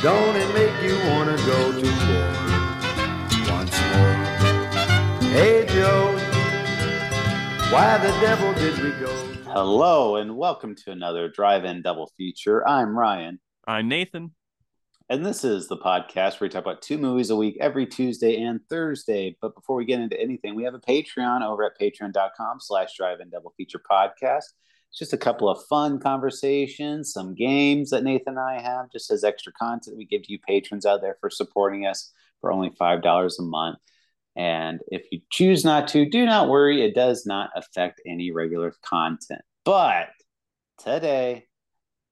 Don't it make you wanna go to war once more? Hey Joe, why the devil did we go? Hello and welcome to another drive-in double feature. I'm Ryan, I'm Nathan. and this is the podcast where we talk about two movies a week every Tuesday and Thursday. But before we get into anything, we have a Patreon over at patreon.com slash drive-in double feature podcast. Just a couple of fun conversations, some games that Nathan and I have, just as extra content we give to you patrons out there for supporting us for only $5 a month. And if you choose not to, do not worry. It does not affect any regular content. But today,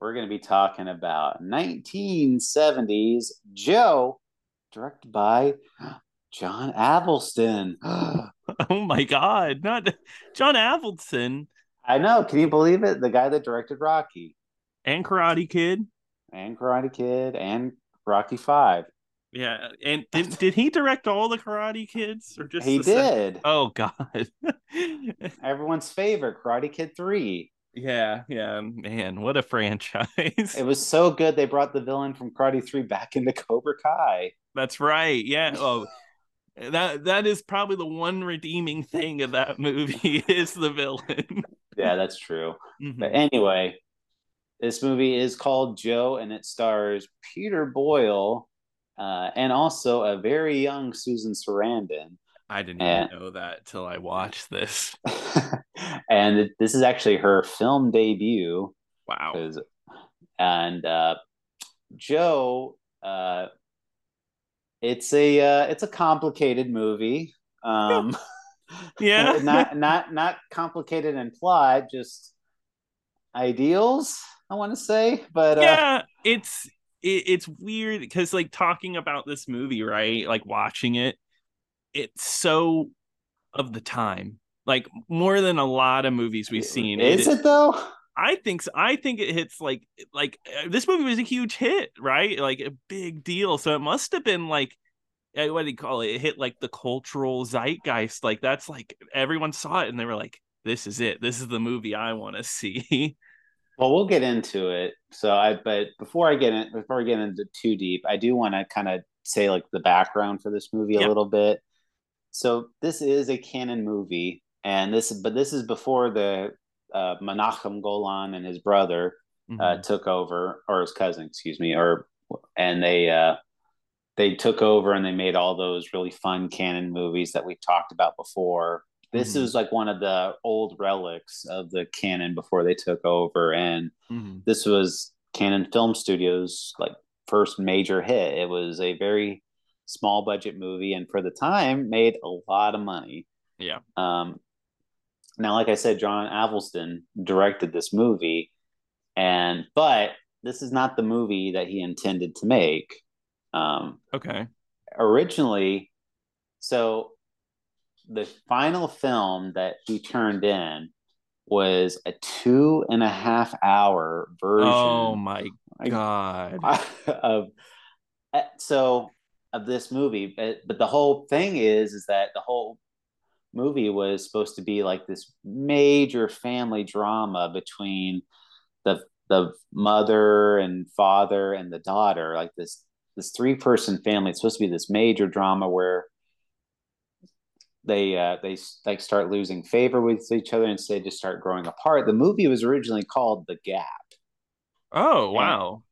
we're going to be talking about 1970s Joe, directed by John Avildsen. Oh my God, not John Avildsen I know. Can you believe it? The guy that directed Rocky and Karate Kid. and Karate Kid and Rocky Five. Yeah, and did, did he direct all the Karate Kids or just He did. Oh God. Everyone's favorite, Karate Kid 3. yeah, yeah, man, what a franchise. It was so good they brought the villain from Karate 3 back into Cobra Kai. That's right. Yeah. Oh, that that is probably the one redeeming thing of that movie is the villain. Yeah, that's true. Mhm. But anyway, this movie is called Joe and it stars Peter Boyle uh, and also a very young Susan Sarandon. I didn't even know that till I watched this. and this is actually her film debut. Wow. and uh, Joe, uh, it's a uh, it's a complicated movie. Um, Yeah. not not not complicated in plot, just ideals. I want to say, but uh, yeah it's it, it's weird because like talking about this movie right like watching it it's so of the time like more than a lot of movies we've seen is it though? I think so i think it hits like like uh, this movie was a huge hit right? Like a big deal. So it must have been like uh, what do you call it? It hit like the cultural zeitgeist. Like that's like everyone saw it and they were like this is it. This is the movie i want to see. Well, we'll get into it. So I, but before I get in, before I get into too deep, I do want to kind of say like the background for this movie a little bit. So this is a Cannon movie, and this, but this is before the uh, Menachem Golan and his brother Mhm. uh, took over, or his cousin, excuse me, or and they uh, they took over and they made all those really fun Cannon movies that we talked about before. This Mhm. is like one of the old relics of the Cannon before they took over, and Mhm. this was Cannon Film Studios like first major hit. It was a very small budget movie, and for the time, made a lot of money. Yeah. Um, now, like I said, John Avildsen directed this movie, and but this is not the movie that he intended to make. Um, okay originally, so the final film that he turned in was a two and a half hour version Oh my god. of uh, so of this movie but, but the whole thing is is that the whole movie was supposed to be like this major family drama between the the mother and father and the daughter like this this three person family it's supposed to be this major drama where they uh they like start losing favor with each other and they just start growing apart the movie was originally called the gap Oh wow.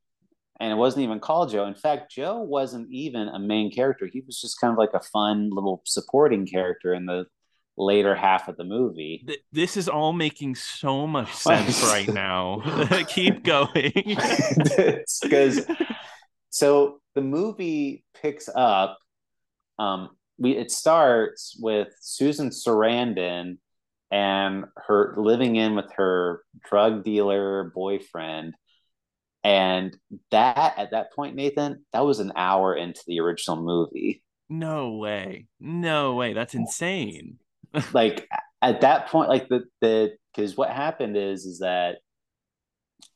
and it wasn't even called Joe. In fact, Joe wasn't even a main character. He was just kind of like a fun little supporting character in the later half of the movie. Th- this is all making so much sense right now. Keep going. Because so the movie picks up. Um, we it starts with Susan Sarandon and her living in with her drug dealer boyfriend. And that at that point, Nathan, that was an hour into the original movie. no way. No way. That's insane. Like at that point, like the the because what happened is is that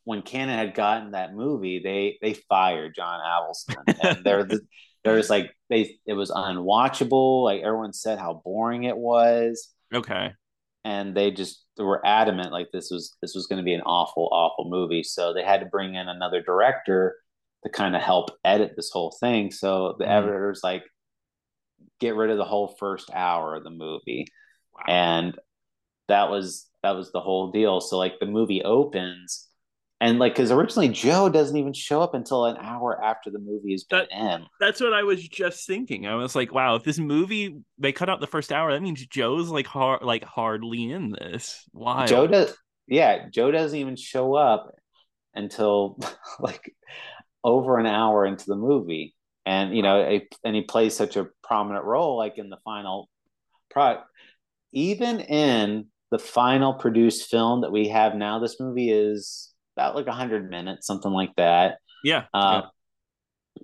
when Canon had gotten that movie, they they fired John Avildsen, and there there was like they it was unwatchable. Like everyone said how boring it was, Okay. and they just they were adamant like this was this was going to be an awful awful movie. So they had to bring in another director to kind of help edit this whole thing. So the Mhm. editors like get rid of the whole first hour of the movie, Wow. and that was that was the whole deal. So like the movie opens, and like because originally Joe doesn't even show up until an hour after the movie has been That- in. That's what I was just thinking. I was like, wow, if this movie they cut out the first hour, that means Joe's like hard like hardly in this. Why? Joe does, yeah, Joe doesn't even show up until like over an hour into the movie, and you know, a, and he plays such a prominent role, like in the final product. Even in the final produced film that we have now, this movie is about like hundred minutes, something like that. Yeah. Uh,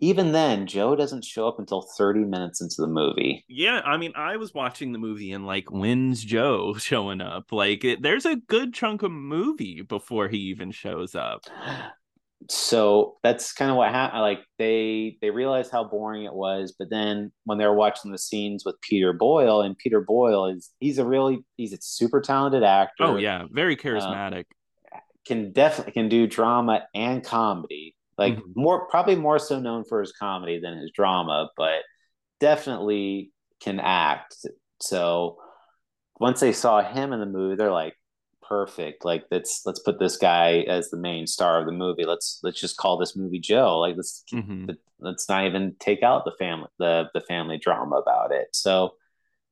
Even then, Joe doesn't show up until thirty minutes into the movie. yeah. I mean, I was watching the movie and like, when's Joe showing up? Like, it, there's a good chunk of movie before he even shows up. so that's kind of what happened like they they realized how boring it was but then when they were watching the scenes with peter boyle and peter boyle is he's a really he's a super talented actor Oh yeah, very charismatic. can definitely can do drama and comedy like Mhm. more probably more so known for his comedy than his drama but definitely can act so once they saw him in the movie they're like perfect. Like let's let's put this guy as the main star of the movie. Let's let's just call this movie joe like let's Mhm. let's not even take out the family the the family drama about it. So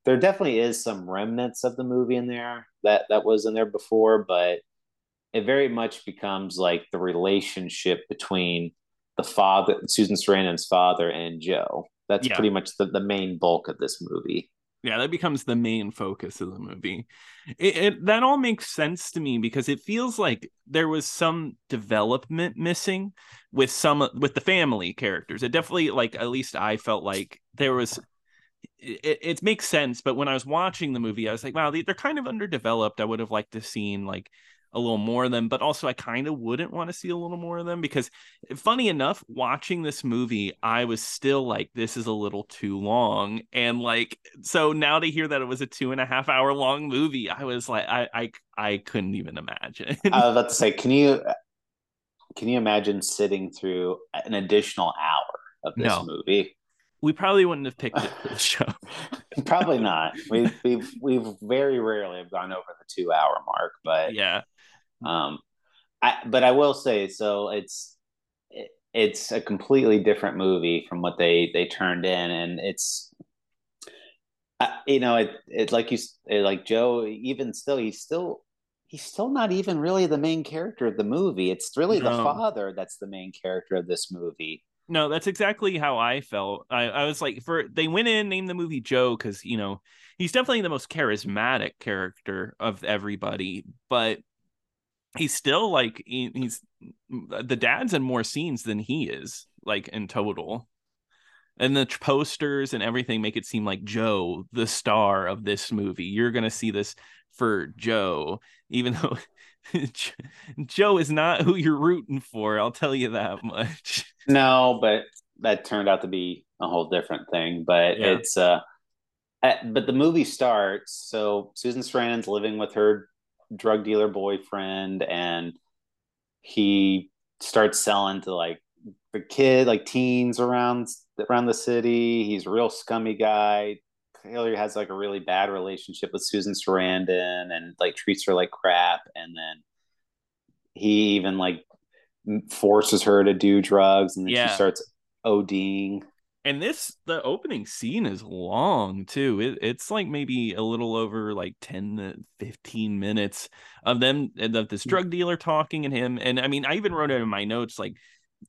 there definitely is some remnants of the movie in there that that was in there before but it very much becomes like the relationship between the father susan sarandon's father and joe. That's Yeah. pretty much the, the main bulk of this movie Yeah, that becomes the main focus of the movie. It, it that all makes sense to me because it feels like there was some development missing with some with the family characters. It definitely like at least I felt like there was. It, it makes sense, but when I was watching the movie, I was like, "Wow, they, they're kind of underdeveloped." I would have liked to seen like a little more of them, but also I kind of wouldn't want to see a little more of them because, eh, funny enough, watching this movie, I was still like, "This is a little too long," and like, so now to hear that it was a two and a half hour long movie, I was like, I I I couldn't even imagine. i was about to say can you can you imagine sitting through an additional hour of this No. movie we probably wouldn't have picked it for the show. Probably not. We've we've we've very rarely have gone over the two hour mark, but yeah, um, I but I will say so. It's it, it's a completely different movie from what they they turned in, and it's I- you know it it like you it, like Joe even still he's still he's still not even really the main character of the movie. It's really the father that's the main character of this movie. no, that's exactly how I felt. I, I was like, for they went in named the movie Joe because you know he's definitely the most charismatic character of everybody, but he's still like he, he's the dad's in more scenes than he is like in total. And the posters and everything make it seem like Joe, the star of this movie. You're gonna see this for Joe, even though Joe is not who you're rooting for. I'll tell you that much. No, but that turned out to be a whole different thing. But Yeah. it's uh, uh, but the movie starts. So Susan Sarandon's living with her drug dealer boyfriend, and he starts selling to like the kid, like teens around around the city. He's a real scummy guy. Clearly has like a really bad relationship with Susan Sarandon, and like treats her like crap. And then he even like forces her to do drugs and then Yeah. she starts ODing. And this, the opening scene is long too. It, it's like maybe a little over like 10 to 15 minutes of them, uh, of this mm. drug dealer talking and him. And I mean, I even wrote it in my notes like,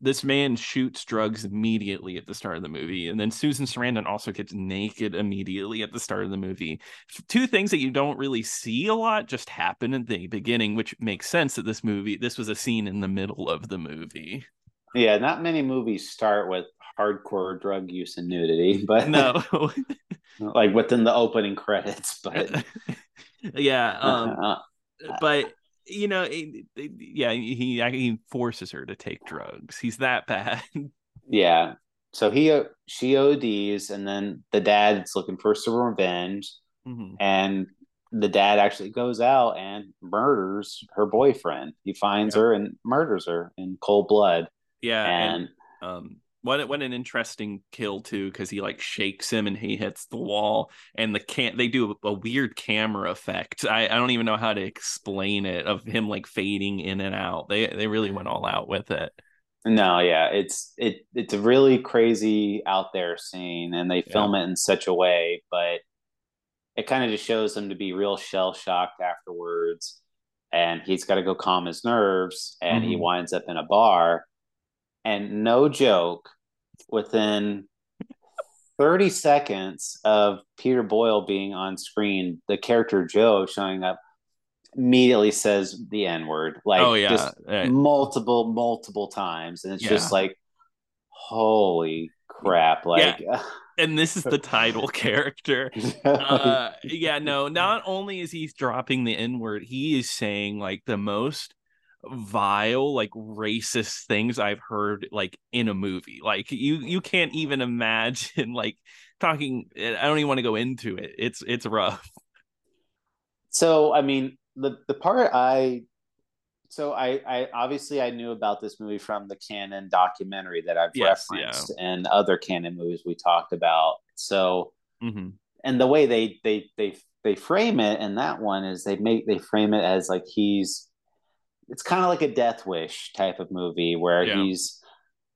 this man shoots drugs immediately at the start of the movie. And then Susan Sarandon also gets naked immediately at the start of the movie. Two things that you don't really see a lot just happen at the beginning, which makes sense that this movie, this was a scene in the middle of the movie. Yeah, not many movies start with hardcore drug use and nudity, but No. like within the opening credits. But yeah. Um, uh, but you know, it- it- yeah, he he forces her to take drugs. He's that bad. yeah, so he she ODs, and then the dad's looking for some revenge, Mhm. and the dad actually goes out and murders her boyfriend. He finds Yeah. her and murders her in cold blood, Yeah, and and Um, what what an interesting kill too, because he like shakes him and he hits the wall, and the can they do a, a, weird camera effect. I, I don't even know how to explain it of him like fading in and out. They they really went all out with it. No, yeah, it's it it's a really crazy out there scene, and they film yeah. it in such a way, but it kind of just shows him to be real shell shocked afterwards, and he's got to go calm his nerves, and mm-hmm. he winds up in a bar and no joke, within 30 seconds of Peter Boyle being on screen, the character Joe showing up immediately says the N word, like oh, yeah. just right. multiple, multiple times. And it's yeah. just like, holy crap. Like, yeah. and this is the title character. Uh, yeah, no, not only is he dropping the N word, he is saying like the most vile like racist things i've heard like in a movie like you you can't even imagine like talking i don't even want to go into it it's it's rough so i mean the the part i so I, I obviously I knew about this movie from the Cannon documentary that I've yes, referenced yeah. and other Cannon movies we talked about. So, mm-hmm. and the way they they they they frame it in that one is they make they frame it as like he's it's kind of like a death wish type of movie where yeah. he's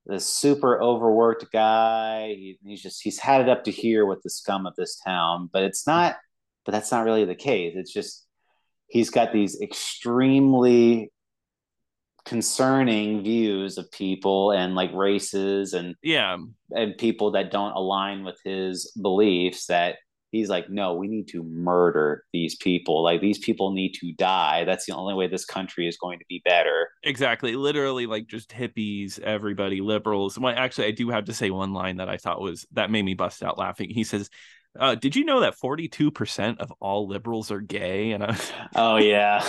this super overworked guy. He, he's just he's had it up to here with the scum of this town but it's not but that's not really the case. It's just he's got these extremely concerning views of people and like races and yeah. and people that don't align with his beliefs that he's like no we need to murder these people. Like these people need to die. That's the only way this country is going to be better. Exactly. Literally like just hippies everybody liberals. Well actually i do have to say one line that i thought was that made me bust out laughing. He says uh, did you know that 42% of all liberals are gay? And I oh yeah.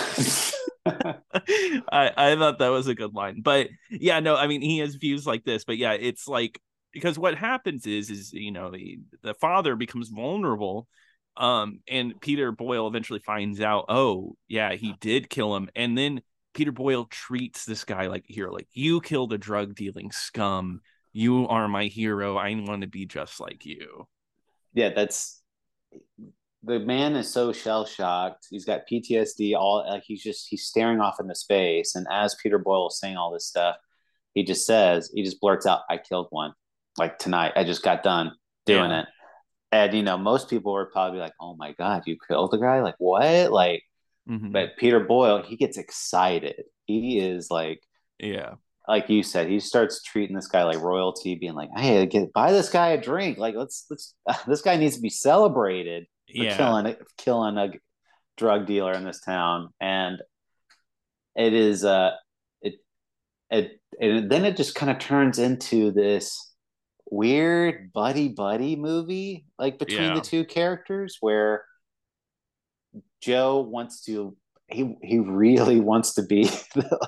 I, I thought that was a good line. But yeah no i mean he has views like this but yeah it's like because what happens is is you know the, the father becomes vulnerable um and peter boyle eventually finds out oh yeah he did kill him. And then peter boyle treats this guy like a hero like you killed a drug dealing scum. You are my hero. I want to be just like you. Yeah that's the man is so shell shocked he's got ptsd all like he's just he's staring off into space and as peter boyle is saying all this stuff he just says he just blurts out i killed one like tonight. I just got done doing yeah. it. And you know, most people were probably like, "Oh my god, you killed the guy!" Like what? Like, mm-hmm. but Peter Boyle, he gets excited. He is like, yeah, like you said, he starts treating this guy like royalty, being like, "Hey, get buy this guy a drink. Like, let's let's uh, this guy needs to be celebrated for yeah. killing killing a drug dealer in this town." And it is uh it it, it then it just kind of turns into this weird buddy buddy movie like between yeah. the two characters where Joe wants to he he really wants to be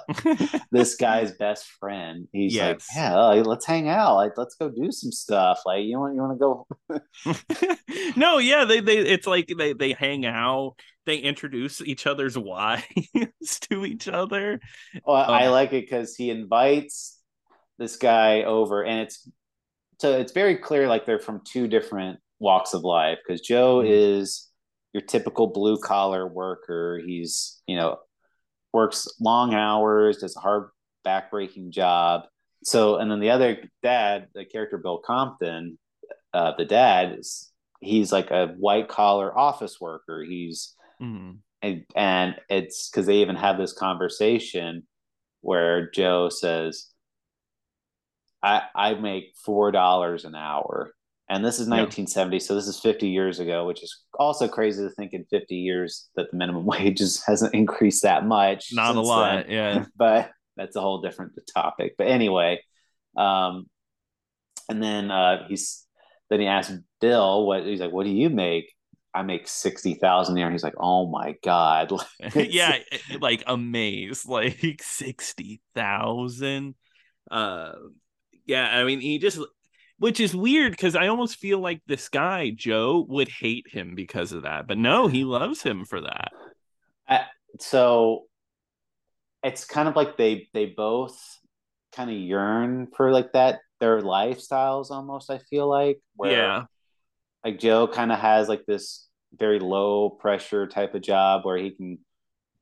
this guy's best friend. He's yes. like, yeah, like, let's hang out. Like, let's go do some stuff. Like, you want you want to go? no, yeah, they they it's like they they hang out. They introduce each other's wives to each other. Well, um, I like it because he invites this guy over, and it's so it's very clear like they're from two different walks of life because Joe mm-hmm. is your typical blue collar worker. He's, you know, works long hours, does a hard backbreaking job. So, and then the other dad, the character Bill Compton, uh, the dad is he's like a white collar office worker. He's mm-hmm. and, and it's because they even have this conversation where Joe says, I, I make four dollars an hour. And this is 1970, yeah. so this is 50 years ago, which is also crazy to think in 50 years that the minimum wage just hasn't increased that much. Not a lot, then. yeah. But that's a whole different topic. But anyway, um, and then uh, he's then he asked Bill what he's like, what do you make? I make sixty thousand a year. He's like, oh my god, yeah, like amazed, like sixty thousand. Uh, yeah, I mean, he just, which is weird because I almost feel like this guy Joe would hate him because of that, but no, he loves him for that. So it's kind of like they they both kind of yearn for like that their lifestyles almost. I feel like where yeah, like Joe kind of has like this very low pressure type of job where he can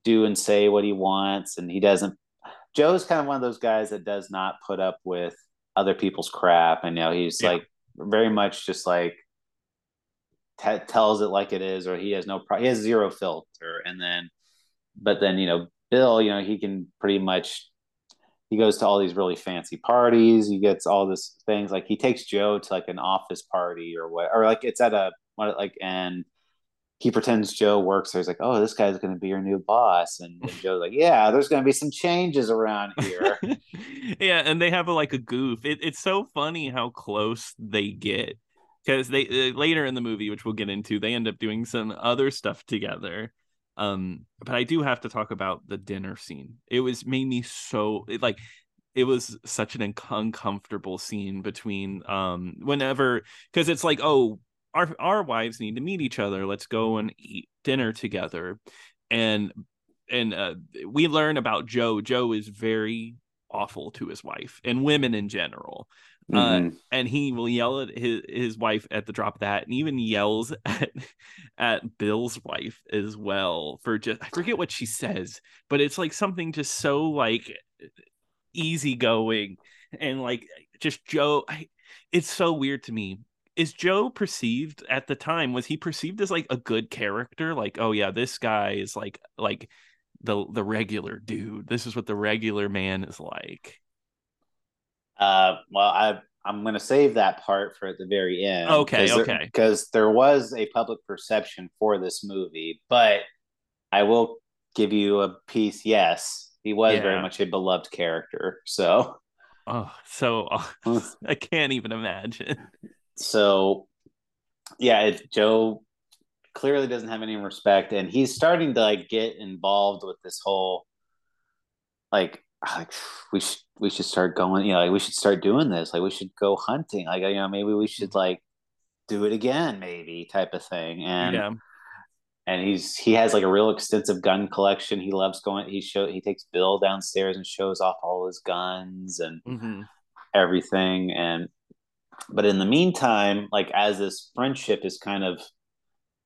do and say what he wants, and he doesn't. Joe's kind of one of those guys that does not put up with other people's crap, and you know he's Yeah. like very much just like t- tells it like it is, or he has no pro- he has zero filter, and then but then you know Bill, you know he can pretty much he goes to all these really fancy parties. He gets all this things like he takes Joe to like an office party or what, or like it's at a what like and he pretends Joe works there. He's like, oh, this guy's going to be your new boss, and, and Joe's like, yeah, there's going to be some changes around here. yeah, and they have a, like a goof. It, it's so funny how close they get because they uh, later in the movie, which we'll get into, they end up doing some other stuff together. Um, but I do have to talk about the dinner scene. It was made me so it, like it was such an un- uncomfortable scene between um whenever because it's like oh our our wives need to meet each other. Let's go and eat dinner together. And and uh, we learn about joe. Joe is very awful to his wife and women in general. Mhm. and he will yell at his, his wife at the drop of that and even yells at at bill's wife as well for just i forget what she says but it's like something just so like easygoing and like just joe I, it's so weird to me is joe perceived at the time was he perceived as like a good character like oh yeah this guy is like like the the regular dude this is what the regular man is like Uh, well, I I'm going to save that part for at the very end. Okay, okay. Because there was a public perception for this movie, but I will give you a piece. Yes, he was Yeah. very much a beloved character. So, oh so i can't even imagine so yeah, Joe clearly doesn't have any respect, and he's starting to like get involved with this whole like like we should we should start going you know like we should start doing this. Like we should go hunting. Like you know maybe we should like do it again maybe type of thing. And yeah. and he's he has like a real extensive gun collection. He loves going he show he takes bill downstairs and shows off all his guns and hmm everything. And but in the meantime like as this friendship is kind of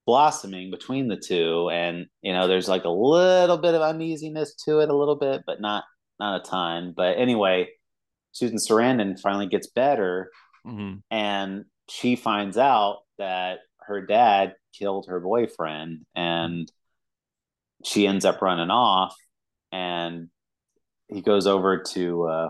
blossoming between the two and you know there's like a little bit of uneasiness to it a little bit but not not a ton. But anyway susan sarandon finally gets better hmm and she finds out that her dad killed her boyfriend and she ends up running off and he goes over to uh,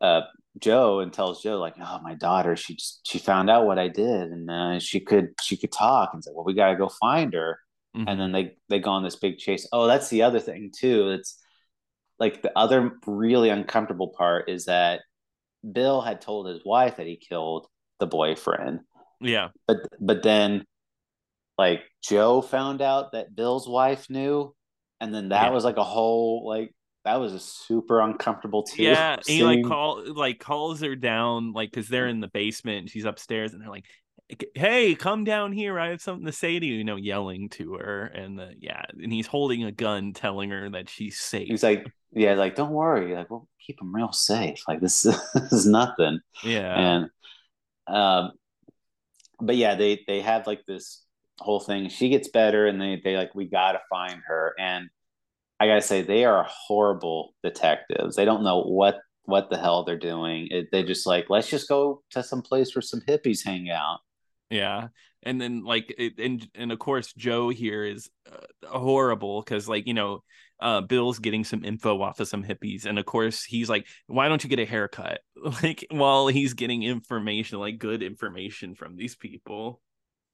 uh, Joe and tells Joe like, "Oh, my daughter, she just, she found out what I did, and uh, she could she could talk." And said, "Well, we got to go find her." Mm-hmm. And then they they go on this big chase. Oh, that's the other thing too. It's like the other really uncomfortable part is that Bill had told his wife that he killed the boyfriend, yeah but but then like Joe found out that Bill's wife knew, and then that Yeah. was like a whole like that was a super uncomfortable too. yeah and he like call like calls her down like because they're in the basement and she's upstairs and they're like hey come down here i have something to say to you you know yelling to her and uh, yeah and he's holding a gun telling her that she's safe He's like, yeah, like don't worry, like we'll keep him real safe. Like this, this is nothing. yeah and um but yeah they they have like this whole thing she gets better and they they like we gotta find her and i gotta say they are horrible detectives. They don't know what what the hell they're doing. It, they just like let's just go to some place where some hippies hang out. Yeah, and then like it, and and of course Joe here is uh, horrible because like you know, uh, Bill's getting some info off of some hippies, and of course he's like, "Why don't you get a haircut?" Like while he's getting information, like good information from these people.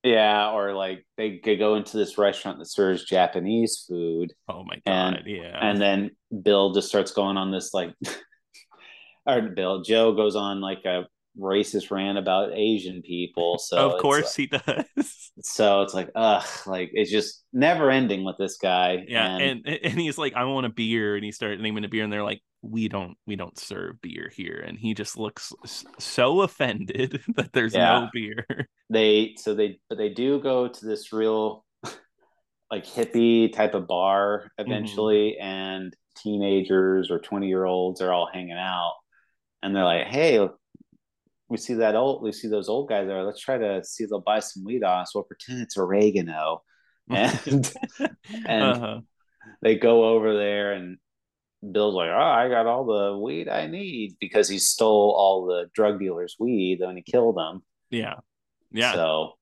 Yeah or like they could go into this restaurant that serves japanese food Oh my And- god, yeah, and then bill just starts going on this like or bill joe goes on like a racist rant about asian people so of course he does. so it's like ugh like it's just never ending with this guy yeah, and, and and he's like, "I want a beer," and he started naming a beer, and they're like, "We don't, we don't serve beer here," and he just looks so offended that there's Yeah. no beer. they so they but they do go to this real like hippie type of bar eventually and teenagers or 20 year olds are all hanging out and they're like, "Hey, we see that old, we see those old guys there. Let's try to see if they'll buy some weed off. So we'll pretend it's oregano, and and uh-huh. they go over there, and Bill's like, "Oh, I got all the weed I need because he stole all the drug dealers' weed when he killed them." Yeah, yeah. So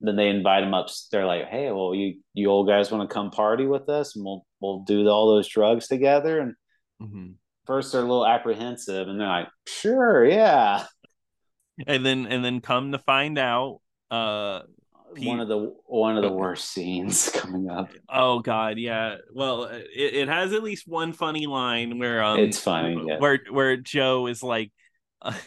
then they invite him up. They're like, "Hey, well, you you old guys want to come party with us, and we'll we'll do all those drugs together." And mm-hmm. first they're a little apprehensive, and they're like, "Sure, yeah." And then and then come to find out, uh, Pete, one of the one of the worst scenes coming up. Oh God, yeah. Well, it, it has at least one funny line where um, it's funny, yeah. where where Joe is like. Uh,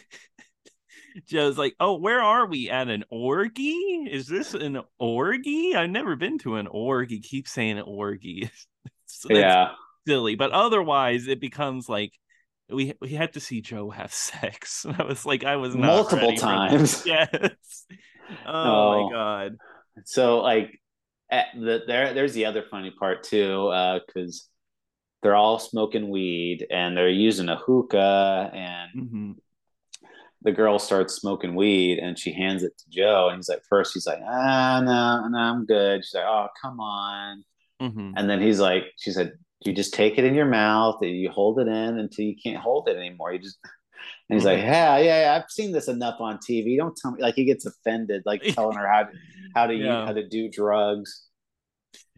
Joe's like, "Oh, where are we at an orgy? Is this an orgy? I've never been to an orgy. Keep saying orgy. so yeah, silly. But otherwise, it becomes like we we had to see Joe have sex. I was like, I was not. multiple times. Yes. Oh, my god. So like, the, there there's the other funny part too, because. Uh, they're all smoking weed and they're using a hookah and mm-hmm the girl starts smoking weed and she hands it to Joe. And he's like, first he's like, ah, no, no, I'm good. She's like, oh, come on. Mm-hmm. And then he's like, she said, you just take it in your mouth and you hold it in until you can't hold it anymore. You just, and he's like, yeah, yeah, yeah, I've seen this enough on TV. Don't tell me, like he gets offended, like telling her how to, how to, yeah. use, how to do drugs.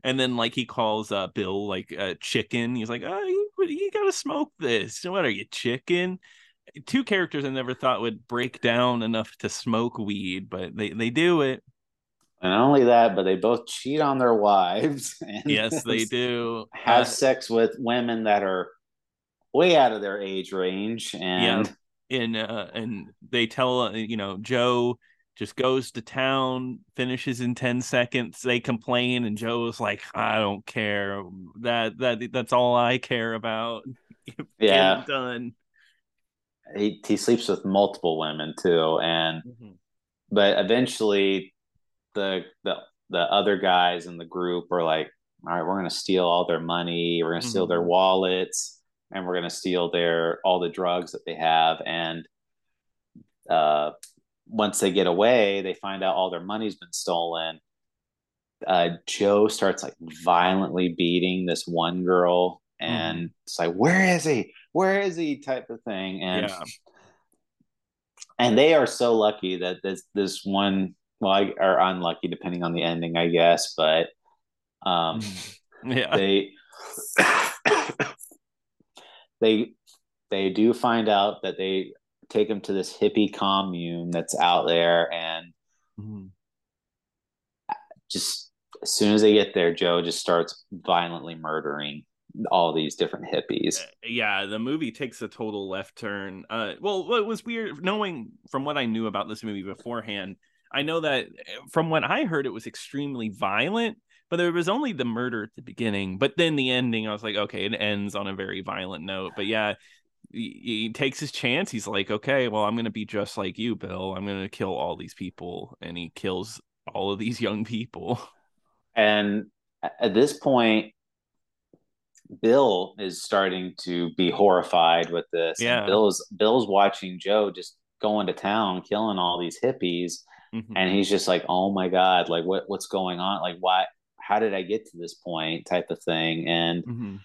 And then like he calls uh Bill like uh chicken. He's like, oh, you, you gotta smoke this. What are you, chicken? two characters I never thought would break down enough to smoke weed, but they they do it. And not only that, but they both cheat on their wives. yes, they do. Have uh, sex with women that are way out of their age range, and yeah, and uh, and they tell uh, you know Joe just goes to town, finishes in ten seconds. They complain, and Joe's like, "I don't care. That that that's all I care about." yeah, done he he sleeps with multiple women too, and mm-hmm. but eventually the the the other guys in the group are like, all right, we're gonna steal all their money, we're gonna mm-hmm. steal their mm-hmm. wallets, and we're gonna steal their all the drugs that they have, and uh, once they get away, they find out all their money's been stolen. Uh, Joe starts like violently beating this one girl, and mm. it's like, where is he? where is he type of thing and yeah. and they are so lucky that this this one well I, are unlucky depending on the ending i guess but um yeah they they they do find out that they take him to this hippie commune that's out there and mm-hmm. just as soon as they get there joe just starts violently murdering all these different hippies. Uh, yeah, the movie takes a total left turn. Uh, well, it was weird knowing from what I knew about this movie beforehand. I know that uh, from what I heard, it was extremely violent, but there was only the murder at the beginning. But then the ending, I was like, okay, it ends on a very violent note. But yeah, he, he takes his chance. He's like, okay, well, I'm going to be just like you, Bill. I'm going to kill all these people. And he kills all of these young people. And at this point, Bill is starting to be horrified with this. Yeah. And Bill's Bill's watching Joe just going to town, killing all these hippies, mm-hmm. and he's just like, "Oh my god, like what what's going on? Like why? How did I get to this point?" Type of thing, and mm-hmm.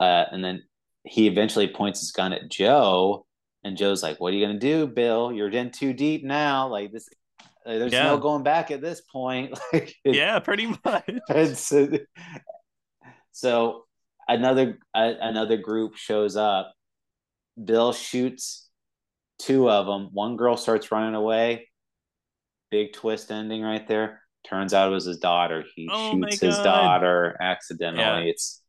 uh, and then he eventually points his gun at Joe, and Joe's like, "What are you gonna do, Bill? You're in too deep now. Like this." There's yeah. no going back at this point. like, yeah, pretty much. so another uh, another group shows up. Bill shoots two of them. One girl starts running away. Big twist ending right there. Turns out it was his daughter. He oh shoots his daughter accidentally. Yeah. It's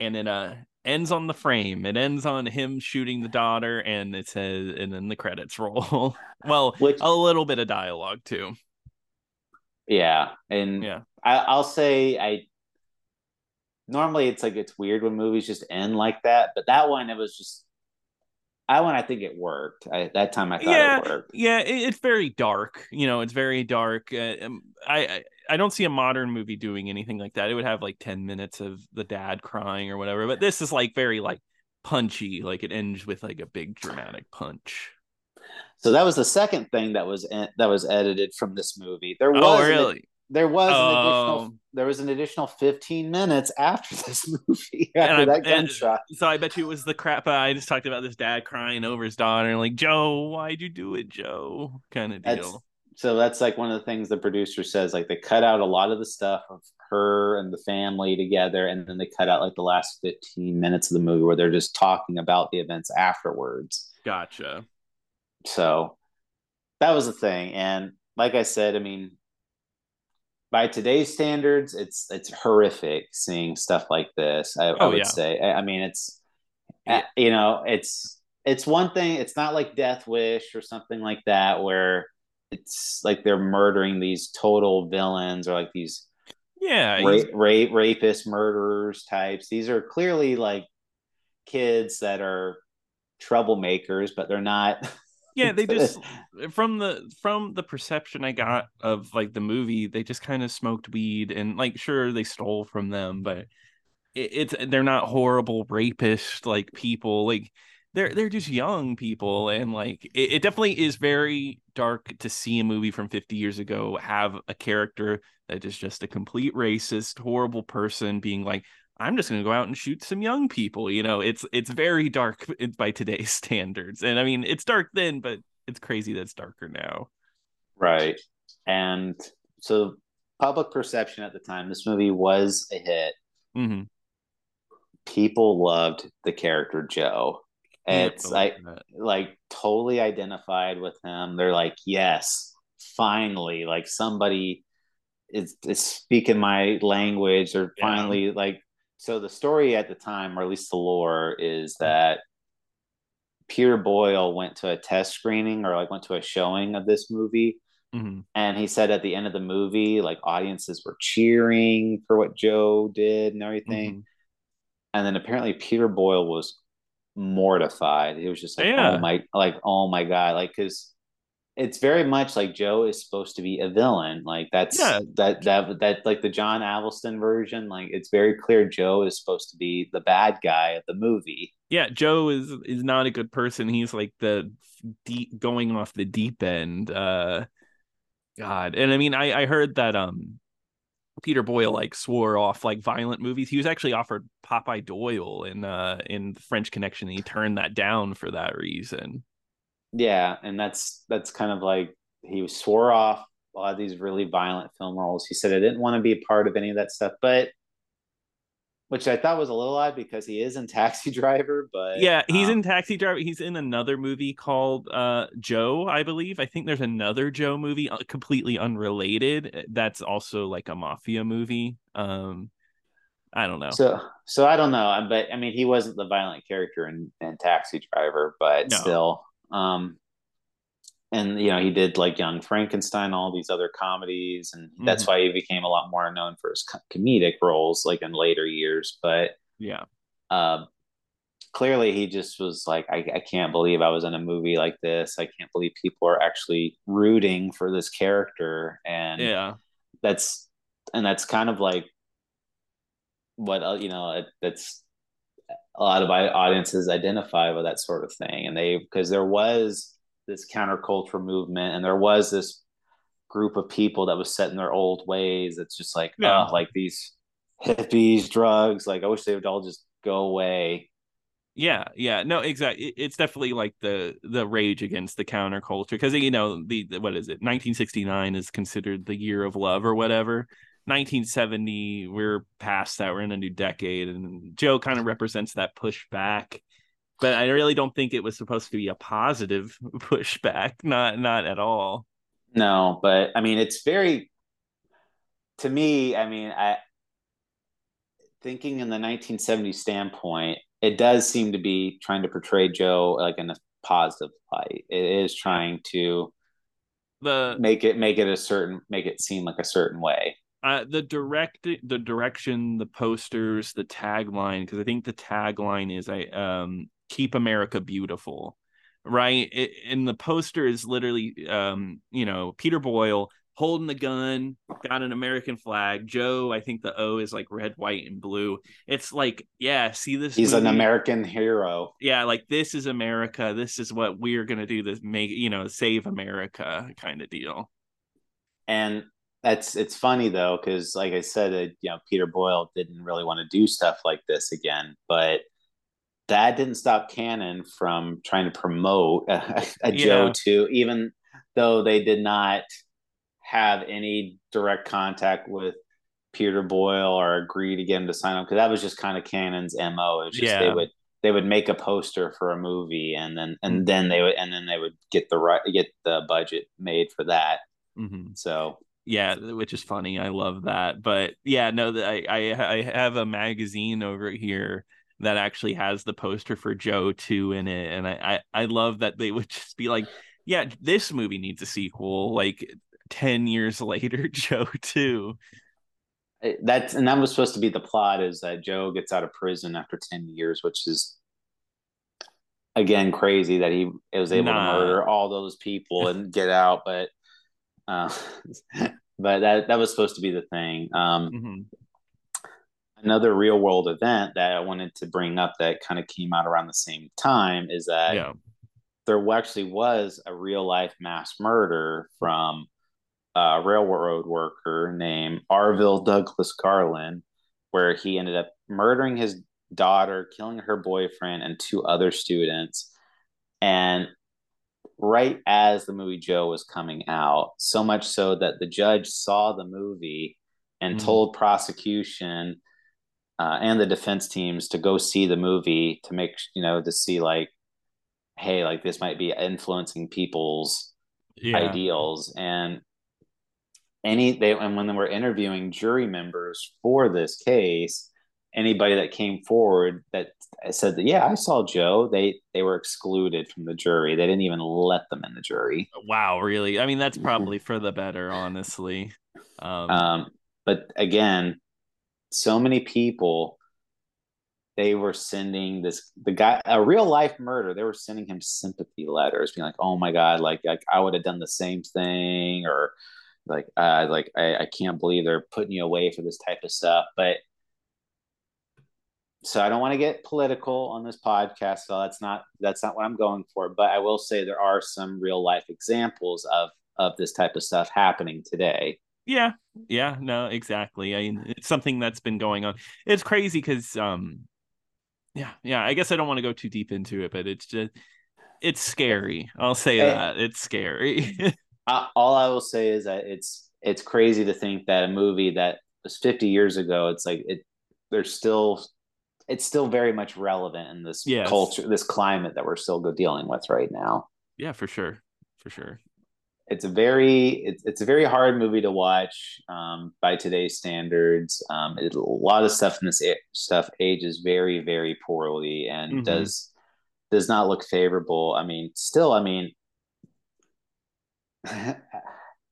and it uh ends on the frame. It ends on him shooting the daughter, and it says, and then the credits roll. well, Which, a little bit of dialogue too. Yeah, and yeah, I, I'll say I normally it's like it's weird when movies just end like that, but that one it was just I one I think it worked. I, that time I thought yeah, it worked. Yeah, it, it's very dark. You know, it's very dark. Uh, um, I, I I don't see a modern movie doing anything like that. It would have like ten minutes of the dad crying or whatever. But this is like very like punchy. Like it ends with like a big dramatic punch. So that was the second thing that was that was edited from this movie. There was oh, really? There was an additional Oh. there was an additional 15 minutes after this movie after I- that gunshot. So I bet you it was the crap. I just talked about this dad crying over his daughter, and like Joe, why'd you do it, Joe? Kind of deal. That's so that's like one of the things the producer says. Like they cut out a lot of the stuff of her and the family together, and then they cut out like the last 15 minutes of the movie where they're just talking about the events afterwards. Gotcha. So that was the thing. And like I said, I mean, by today's standards, it's it's horrific seeing stuff like this. I, I Oh, would yeah. say. I, I mean, it's Yeah. uh, you know, it's it's one thing. It's not like Death Wish or something like that where it's like they're murdering these total villains or like these Yeah. rape rapist murderers types. These are clearly like kids that are troublemakers, but they're not. Yeah they just from the from the perception i got of like the movie they just kind of smoked weed and like sure they stole from them but it, it's they're not horrible rapist like people like they're they're just young people and like it, it definitely is very dark to see a movie from 50 years ago have a character that is just a complete racist horrible person being like i'm just going to go out and shoot some young people you know it's it's very dark by today's standards and i mean it's dark then but it's crazy that it's darker now Right. And so public perception at the time, this movie was a hit. hmm People loved the character Joe. It's like like totally identified with him. They're like, yes, finally, like somebody is, is speaking my language, or Yeah. finally like so the story at the time, or at least the lore, is that Peter Boyle went to a test screening or like went to a showing of this movie hmm and he said at the end of the movie like audiences were cheering for what joe did and everything Mm-hmm. and then apparently peter boyle was mortified he was just like Yeah. oh my like oh my god like because it's very much like joe is supposed to be a villain like that's Yeah. that that that like the john avildsen version like it's very clear joe is supposed to be the bad guy of the movie. Yeah joe is is not a good person. He's like the deep going off the deep end uh god. And i mean i i heard that um peter boyle like swore off like violent movies. He was actually offered popeye doyle in uh in french connection and he turned that down for that reason Yeah, and that's that's kind of like he swore off a lot of these really violent film roles. He said I didn't want to be a part of any of that stuff, but which I thought was a little odd because he is in Taxi Driver, but yeah he's um, in taxi driver he's in another movie called uh joe i believe i think there's another joe movie uh, completely unrelated that's also like a mafia movie um i don't know So so I don't know, but I mean he wasn't the violent character in, in Taxi Driver, but No. still. Um and you know, he did like Young Frankenstein, all these other comedies, and that's Mhm. why he became a lot more known for his comedic roles like in later years. But yeah um, clearly he just was like, I, I can't believe I was in a movie like this. I can't believe people are actually rooting for this character, and yeah that's and that's kind of like what uh, you know. It, that's a lot of audiences identify with that sort of thing, and they because there was this counterculture movement, and there was this group of people that was set in their old ways. It's just like, Yeah. oh, like these hippies, drugs. Like I wish they would all just go away. Yeah, yeah, no, exactly. It's definitely like the the rage against the counterculture because you know the, the what is it? 1969 is considered the year of love or whatever. 1970, we're past that. We're in a new decade, and Joe kind of represents that pushback. But I really don't think it was supposed to be a positive pushback. Not not at all. No, but I mean, it's very, to me, I mean, I thinking in the 1970s standpoint, it does seem to be trying to portray Joe like in a positive light. It is trying to The make it make it a certain make it seem like a certain way. Uh, the direct the direction the posters the tagline because i think the tagline is i um keep america beautiful right it, and the poster is literally um you know peter boyle holding the gun, got an American flag. Joe, I think the O is like red, white, and blue. It's like, yeah, see this. He's movie? an American hero. Yeah, like this is America. This is what we're gonna do this make you know save America kind of deal. And that's it's funny though because like I said, uh, you know, Peter Boyle didn't really want to do stuff like this again, but that didn't stop Cannon from trying to promote a, a Yeah. Joe two, even though they did not have any direct contact with Peter Boyle or agree to get him to sign up because that was just kind of Cannon's mo. It was just they would they would make a poster for a movie and then and Mhm. then they would and then they would get the right get the budget made for that. hmm So Yeah, which is funny. I love that. But yeah, no, that I, I I have a magazine over here that actually has the poster for Joe 2 in it. And I, I, I love that they would just be like, yeah, this movie needs a sequel. Like 10 years later, Joe 2. it- that's and that was supposed to be the plot is that Joe gets out of prison after 10 years, which is again crazy that he was able Nah. to murder all those people and get out, but uh but that that was supposed to be the thing. Um Mhm. another real world event that I wanted to bring up that kind of came out around the same time is that Yeah. there actually was a real life mass murder from a railroad worker named Arville Douglas Garland, where he ended up murdering his daughter, killing her boyfriend, and two other students. And right as the movie Joe was coming out, so much so that the judge saw the movie and Mhm. told prosecution uh, and the defense teams to go see the movie to make you know to see like hey like this might be influencing people's Yeah. ideals and any they and when they were interviewing jury members for this case anybody that came forward that said that yeah i saw joe they they were excluded from the jury they didn't even let them in the jury Wow, really? I mean, that's Mhm. probably for the better, honestly. Um, um but again so many people they were sending this the guy a real life murder they were sending him sympathy letters being like oh my god like, like i would have done the same thing or like uh like I, I can't believe they're putting you away for this type of stuff but so i don't want to get political on this podcast so that's not that's not what i'm going for but i will say there are some real life examples of of this type of stuff happening today Yeah, yeah, no, exactly. I mean, it's something that's been going on. It's crazy because, um, yeah, yeah. I guess I don't want to go too deep into it, but it's just, it's scary. I'll say Eh. that it's scary. I, all I will say is that it's it's crazy to think that a movie that was 50 years ago, it's like it there's still it's still very much relevant in this Yes. culture, this climate that we're still go dealing with right now. yeah, for sure, for sure. It's a very it's it's a very hard movie to watch um, by today's standards. Um, it, a lot of stuff in this a- stuff ages very very poorly and Mhm. does does not look favorable. I mean, still, I mean, it,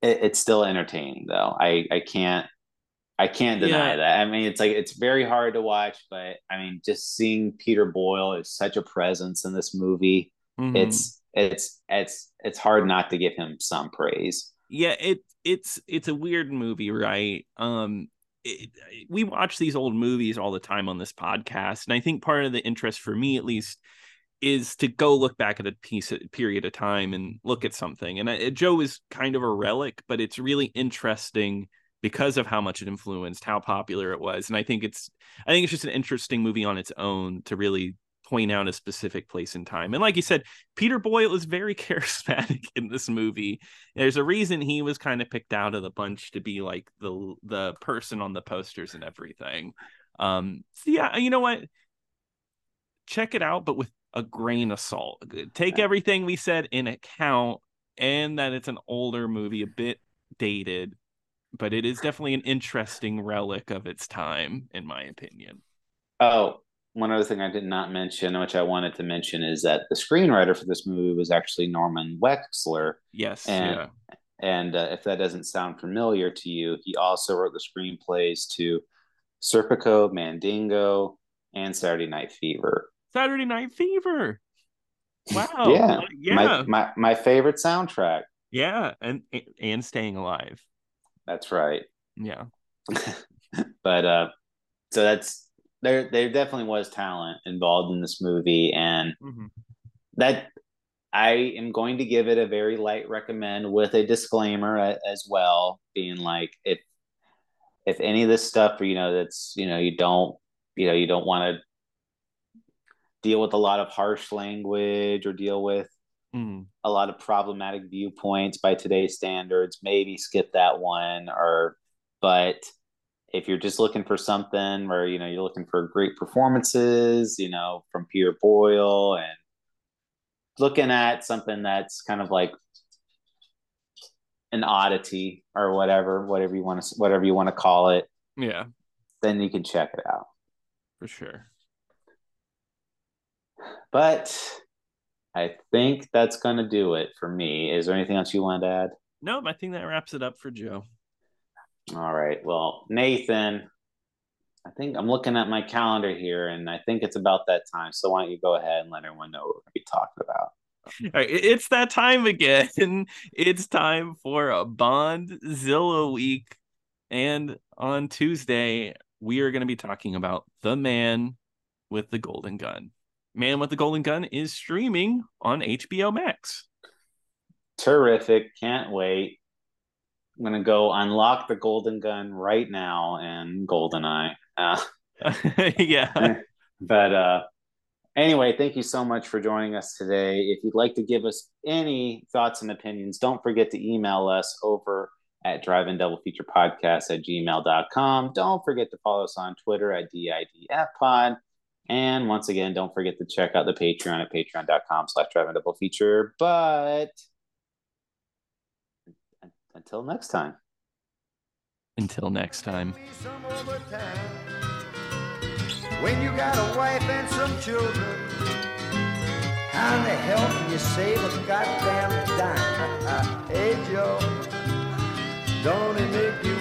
it's still entertaining though. I I can't I can't deny Yeah. that. I mean, it's like it's very hard to watch, but I mean, just seeing Peter Boyle is such a presence in this movie. Mhm. It's it's it's it's hard not to give him some praise. yeah it it's it's a weird movie right um it, we watch these old movies all the time on this podcast and i think part of the interest for me at least is to go look back at a piece period of time and look at something and I, joe is kind of a relic but it's really interesting because of how much it influenced how popular it was. And i think it's i think it's just an interesting movie on its own to really point out a specific place in time. And like you said peter boyle is very charismatic in this movie. There's a reason he was kind of picked out of the bunch to be like the the person on the posters and everything. Um so yeah you know what? Check it out but with a grain of salt. Take everything we said in account and that it's an older movie a bit dated but it is definitely an interesting relic of its time in my opinion Oh, one other thing I did not mention, which I wanted to mention, is that the screenwriter for this movie was actually Norman Wexler. yes And- yeah And uh, if that doesn't sound familiar to you, he also wrote the screenplays to Serpico, Mandingo, and Saturday Night Fever. saturday night fever wow Yeah. yeah My, my my favorite soundtrack. yeah and and staying alive That's right. Yeah. but uh, so that's there. There definitely was talent involved in this movie, and Mhm. that I am going to give it a very light recommend with a disclaimer as well, being like if if any of this stuff, you know, that's you know you don't you know you don't want to deal with a lot of harsh language or deal with Mm. a lot of problematic viewpoints by today's standards maybe skip that one or but if you're just looking for something where you know you're looking for great performances you know from Peter Boyle and looking at something that's kind of like an oddity or whatever whatever you want to whatever you want to call it Yeah, then you can check it out for sure. but I think that's going to do it for me. Is there anything else you wanted to add? Nope, I think that wraps it up for Joe. All right. Well, Nathan, I think I'm looking at my calendar here, and I think it's about that time. So why don't you go ahead and let everyone know what we're going to be talking about? All right, it's that time again. It's time for a Bond Zilla week. And on Tuesday, we are going to be talking about The Man with the Golden Gun. Man with the Golden Gun is streaming on HBO Max. Terrific. Can't wait. I'm going to go unlock the Golden Gun right now and GoldenEye. Uh, yeah. but uh, anyway, thank you so much for joining us today. If you'd like to give us any thoughts and opinions, don't forget to email us over at drive in double feature podcast at gmail.com. Don't forget to follow us on Twitter at DIDFpod. And once again, don't forget to check out the Patreon at patreon.com slash drive in double feature. But until next time. Until next time. When you got a wife and some children, how in the hell can you save a goddamn dime? hey, Joe, don't it make you